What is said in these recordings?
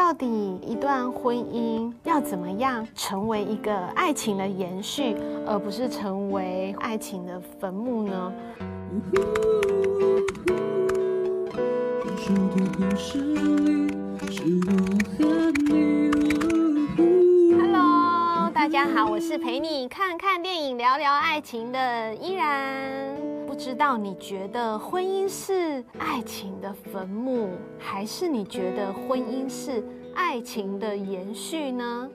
到底一段婚姻要怎么样成为一个爱情的延续，而不是成为爱情的坟墓呢？Hello，大大家好，我是陪你看看电影、聊聊爱情的依然。不知道你觉得婚姻是爱情的坟墓，还是你觉得婚姻是爱情的延续呢？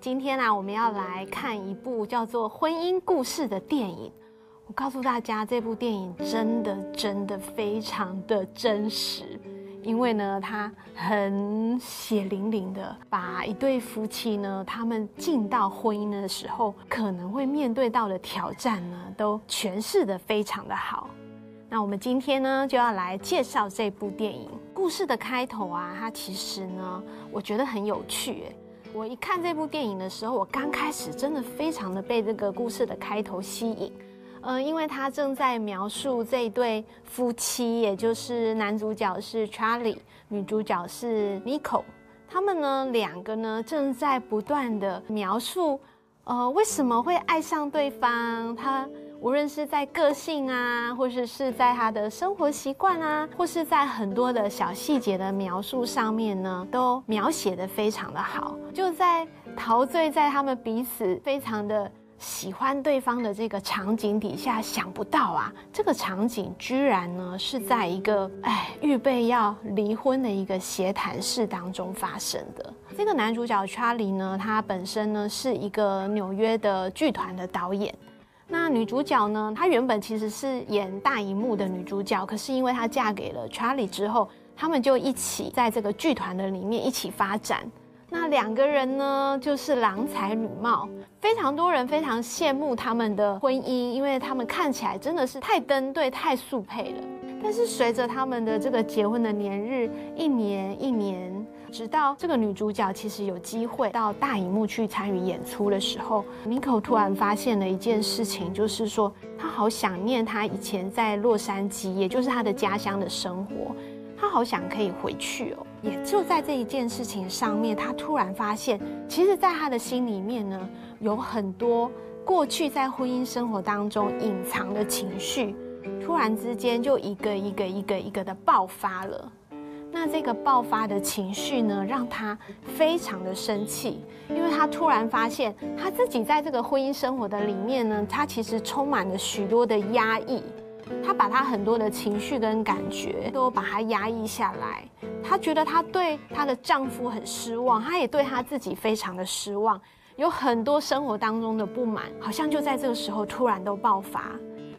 今天啊，我们要来看一部叫做《婚姻故事》的电影。我告诉大家，这部电影真的真的非常的真实。因为呢，他很血淋淋的把一对夫妻呢，他们进到婚姻的时候可能会面对到的挑战呢，都诠释的非常的好。那我们今天呢，就要来介绍这部电影。故事的开头啊，它其实呢，我觉得很有趣。我一看这部电影的时候，我刚开始真的非常的被这个故事的开头吸引。嗯，因为他正在描述这一对夫妻，也就是男主角是 Charlie，女主角是 n i c o 他们呢两个呢正在不断的描述，呃，为什么会爱上对方？他无论是在个性啊，或是，是在他的生活习惯啊，或是在很多的小细节的描述上面呢，都描写得非常的好，就在陶醉在他们彼此非常的。喜欢对方的这个场景底下，想不到啊，这个场景居然呢是在一个哎预备要离婚的一个协谈室当中发生的。这个男主角查理呢，他本身呢是一个纽约的剧团的导演。那女主角呢，她原本其实是演大荧幕的女主角，可是因为她嫁给了查理之后，他们就一起在这个剧团的里面一起发展。那两个人呢，就是郎才女貌，非常多人非常羡慕他们的婚姻，因为他们看起来真的是太登对、太速配了。但是随着他们的这个结婚的年日一年一年，直到这个女主角其实有机会到大荧幕去参与演出的时候，Niko 突然发现了一件事情，就是说她好想念她以前在洛杉矶，也就是她的家乡的生活。他好想可以回去哦，也就在这一件事情上面，他突然发现，其实，在他的心里面呢，有很多过去在婚姻生活当中隐藏的情绪，突然之间就一个一个一个一个的爆发了。那这个爆发的情绪呢，让他非常的生气，因为他突然发现他自己在这个婚姻生活的里面呢，他其实充满了许多的压抑。她把她很多的情绪跟感觉都把它压抑下来，她觉得她对她的丈夫很失望，她也对她自己非常的失望，有很多生活当中的不满，好像就在这个时候突然都爆发。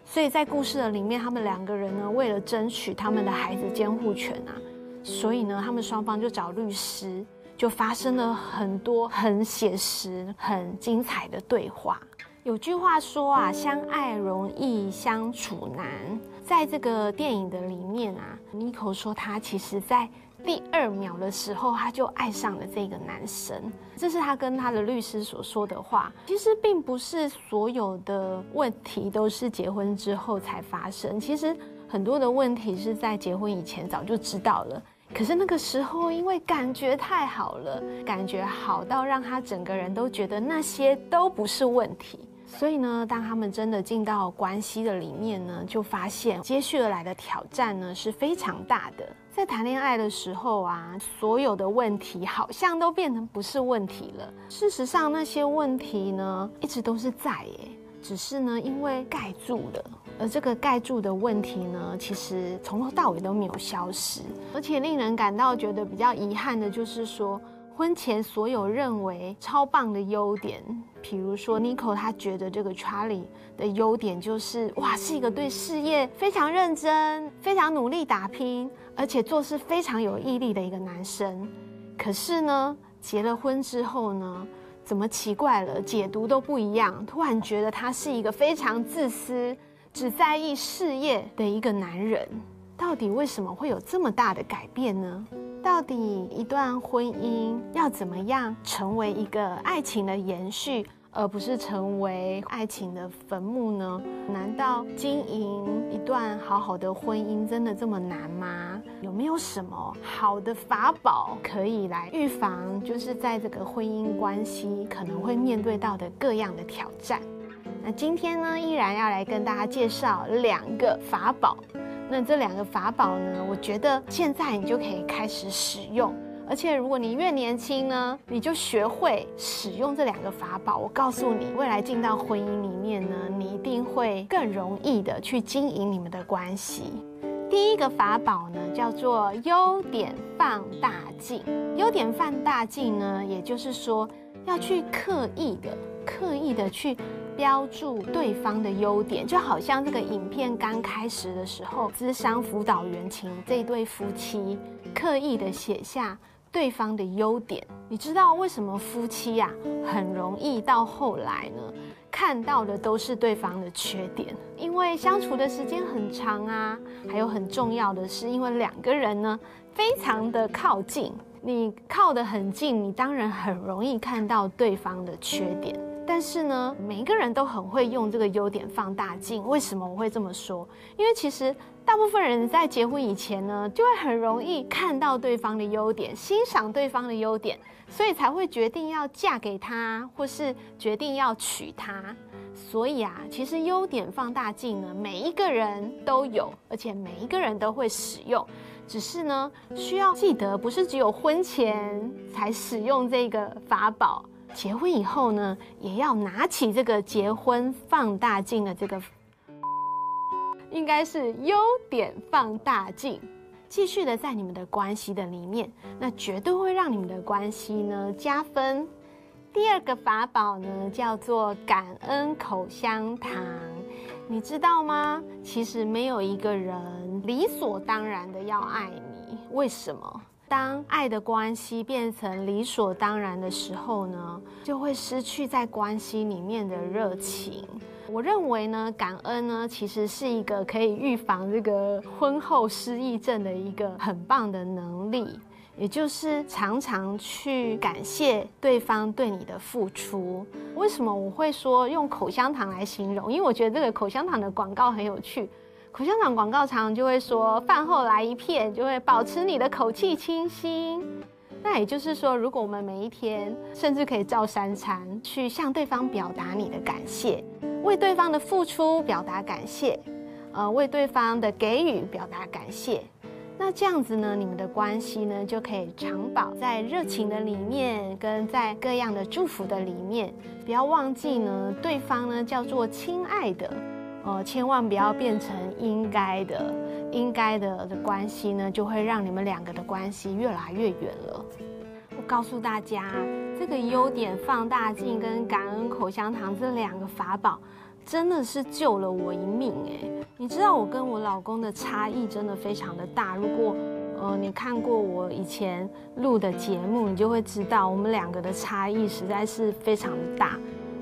所以在故事的里面，他们两个人呢，为了争取他们的孩子监护权啊，所以呢，他们双方就找律师，就发生了很多很写实、很精彩的对话。有句话说啊，相爱容易相处难。在这个电影的里面啊，Nicole 说她其实在第二秒的时候，她就爱上了这个男生。这是她跟她的律师所说的话。其实并不是所有的问题都是结婚之后才发生，其实很多的问题是在结婚以前早就知道了。可是那个时候，因为感觉太好了，感觉好到让他整个人都觉得那些都不是问题。所以呢，当他们真的进到关系的里面呢，就发现接续而来的挑战呢是非常大的。在谈恋爱的时候啊，所有的问题好像都变成不是问题了。事实上，那些问题呢一直都是在耶，只是呢因为盖住了。而这个盖住的问题呢，其实从头到尾都没有消失。而且令人感到觉得比较遗憾的就是说。婚前所有认为超棒的优点，比如说 Nicole，她觉得这个 Charlie 的优点就是哇，是一个对事业非常认真、非常努力打拼，而且做事非常有毅力的一个男生。可是呢，结了婚之后呢，怎么奇怪了？解读都不一样。突然觉得他是一个非常自私、只在意事业的一个男人。到底为什么会有这么大的改变呢？到底一段婚姻要怎么样成为一个爱情的延续，而不是成为爱情的坟墓呢？难道经营一段好好的婚姻真的这么难吗？有没有什么好的法宝可以来预防，就是在这个婚姻关系可能会面对到的各样的挑战？那今天呢，依然要来跟大家介绍两个法宝。那这两个法宝呢，我觉得现在你就可以开始使用。而且如果你越年轻呢，你就学会使用这两个法宝。我告诉你，未来进到婚姻里面呢，你一定会更容易的去经营你们的关系。第一个法宝呢，叫做优点放大镜。优点放大镜呢，也就是说要去刻意的、刻意的去标注对方的优点，就好像这个影片刚开始的时候，智商辅导员请这对夫妻刻意的写下。对方的优点，你知道为什么夫妻呀、啊、很容易到后来呢，看到的都是对方的缺点？因为相处的时间很长啊，还有很重要的是，因为两个人呢非常的靠近，你靠得很近，你当然很容易看到对方的缺点。但是呢，每一个人都很会用这个优点放大镜。为什么我会这么说？因为其实。大部分人在结婚以前呢，就会很容易看到对方的优点，欣赏对方的优点，所以才会决定要嫁给他，或是决定要娶她。所以啊，其实优点放大镜呢，每一个人都有，而且每一个人都会使用。只是呢，需要记得，不是只有婚前才使用这个法宝，结婚以后呢，也要拿起这个结婚放大镜的这个。应该是优点放大镜，继续的在你们的关系的里面，那绝对会让你们的关系呢加分。第二个法宝呢叫做感恩口香糖，你知道吗？其实没有一个人理所当然的要爱你，为什么？当爱的关系变成理所当然的时候呢，就会失去在关系里面的热情。我认为呢，感恩呢，其实是一个可以预防这个婚后失忆症的一个很棒的能力，也就是常常去感谢对方对你的付出。为什么我会说用口香糖来形容？因为我觉得这个口香糖的广告很有趣。口香糖广告常常就会说，饭后来一片，就会保持你的口气清新。那也就是说，如果我们每一天，甚至可以照三餐，去向对方表达你的感谢。为对方的付出表达感谢，呃，为对方的给予表达感谢，那这样子呢，你们的关系呢就可以长保在热情的里面，跟在各样的祝福的里面。不要忘记呢，对方呢叫做亲爱的，呃，千万不要变成应该的，应该的的关系呢，就会让你们两个的关系越来越远了。我告诉大家，这个优点放大镜跟感恩口香糖这两个法宝。真的是救了我一命诶，你知道我跟我老公的差异真的非常的大。如果呃你看过我以前录的节目，你就会知道我们两个的差异实在是非常的大。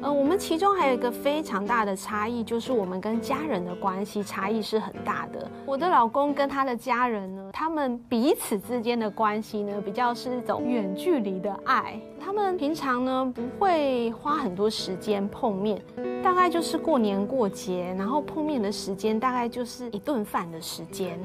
呃，我们其中还有一个非常大的差异，就是我们跟家人的关系差异是很大的。我的老公跟他的家人呢，他们彼此之间的关系呢，比较是一种远距离的爱。他们平常呢不会花很多时间碰面，大概就是过年过节，然后碰面的时间大概就是一顿饭的时间。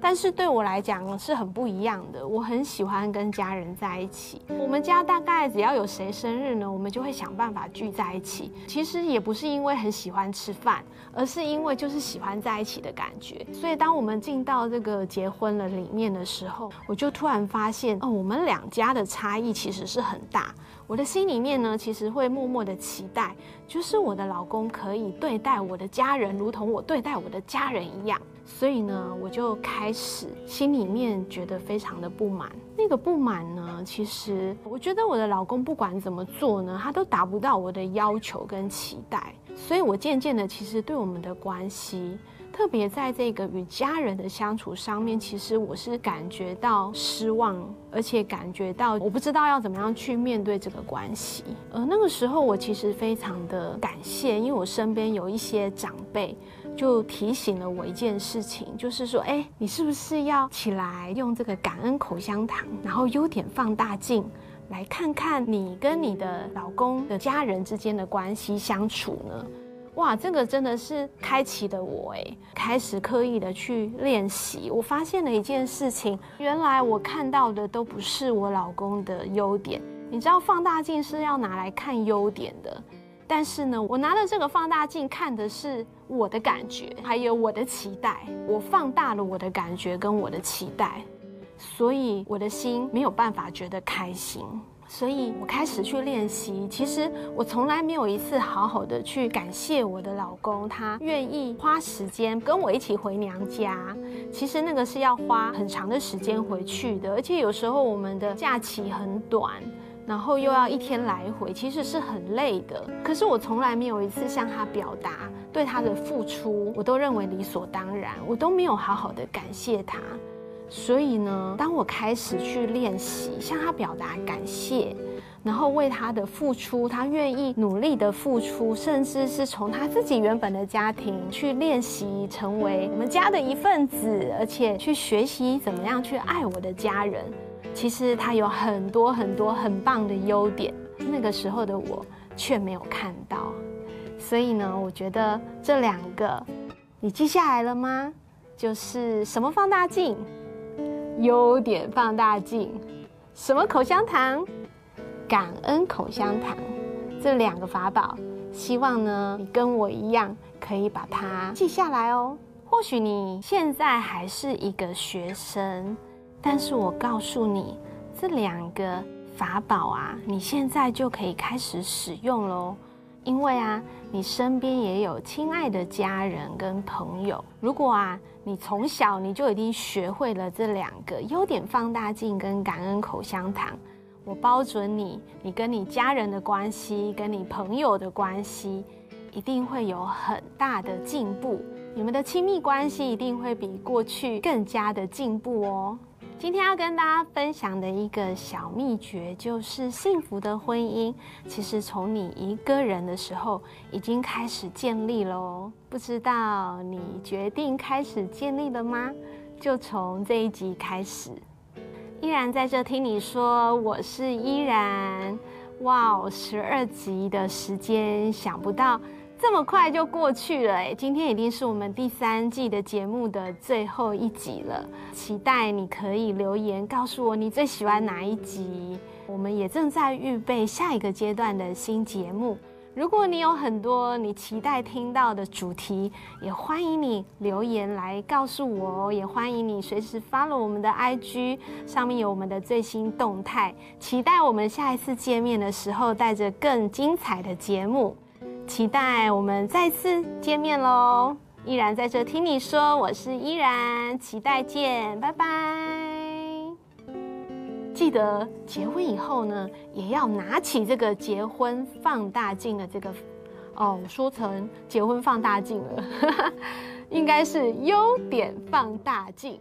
但是对我来讲是很不一样的，我很喜欢跟家人在一起。我们家大概只要有谁生日呢，我们就会想办法聚在一起。其实也不是因为很喜欢吃饭，而是因为就是喜欢在一起的感觉。所以当我们进到这个结婚了里面的时候，我就突然发现，哦，我们两家的差异其实是很大。我的心里面呢，其实会默默的期待，就是我的老公可以对待我的家人，如同我对待我的家人一样。所以呢，我就开始心里面觉得非常的不满。那个不满呢，其实我觉得我的老公不管怎么做呢，他都达不到我的要求跟期待。所以我渐渐的，其实对我们的关系，特别在这个与家人的相处上面，其实我是感觉到失望，而且感觉到我不知道要怎么样去面对这个关系。而那个时候，我其实非常的感谢，因为我身边有一些长辈。就提醒了我一件事情，就是说，哎，你是不是要起来用这个感恩口香糖，然后优点放大镜，来看看你跟你的老公的家人之间的关系相处呢？哇，这个真的是开启了我哎，开始刻意的去练习。我发现了一件事情，原来我看到的都不是我老公的优点。你知道放大镜是要拿来看优点的，但是呢，我拿了这个放大镜看的是我的感觉，还有我的期待。我放大了我的感觉跟我的期待，所以我的心没有办法觉得开心。所以我开始去练习。其实我从来没有一次好好的去感谢我的老公，他愿意花时间跟我一起回娘家。其实那个是要花很长的时间回去的，而且有时候我们的假期很短。然后又要一天来回，其实是很累的。可是我从来没有一次向他表达对他的付出，我都认为理所当然，我都没有好好的感谢他。所以呢，当我开始去练习向他表达感谢，然后为他的付出，他愿意努力的付出，甚至是从他自己原本的家庭去练习成为我们家的一份子，而且去学习怎么样去爱我的家人。其实他有很多很多很棒的优点，那个时候的我却没有看到。所以呢，我觉得这两个你记下来了吗？就是什么放大镜？优点放大镜。什么口香糖？感恩口香糖。这两个法宝，希望呢你跟我一样可以把它记下来哦。或许你现在还是一个学生。但是我告诉你，这两个法宝啊，你现在就可以开始使用喽。因为啊，你身边也有亲爱的家人跟朋友。如果啊，你从小你就已经学会了这两个优点放大镜跟感恩口香糖，我包准你，你跟你家人的关系，跟你朋友的关系，一定会有很大的进步。你们的亲密关系一定会比过去更加的进步哦。今天要跟大家分享的一个小秘诀，就是幸福的婚姻，其实从你一个人的时候已经开始建立了哦。不知道你决定开始建立了吗？就从这一集开始。依然在这听你说，我是依然。哇，十二集的时间，想不到。这么快就过去了诶，今天已经是我们第三季的节目的最后一集了。期待你可以留言告诉我你最喜欢哪一集。我们也正在预备下一个阶段的新节目。如果你有很多你期待听到的主题，也欢迎你留言来告诉我哦。也欢迎你随时 follow 我们的 IG，上面有我们的最新动态。期待我们下一次见面的时候，带着更精彩的节目。期待我们再次见面喽！依然在这听你说，我是依然，期待见，拜拜。记得结婚以后呢，也要拿起这个结婚放大镜的这个，哦，说成结婚放大镜了，应该是优点放大镜。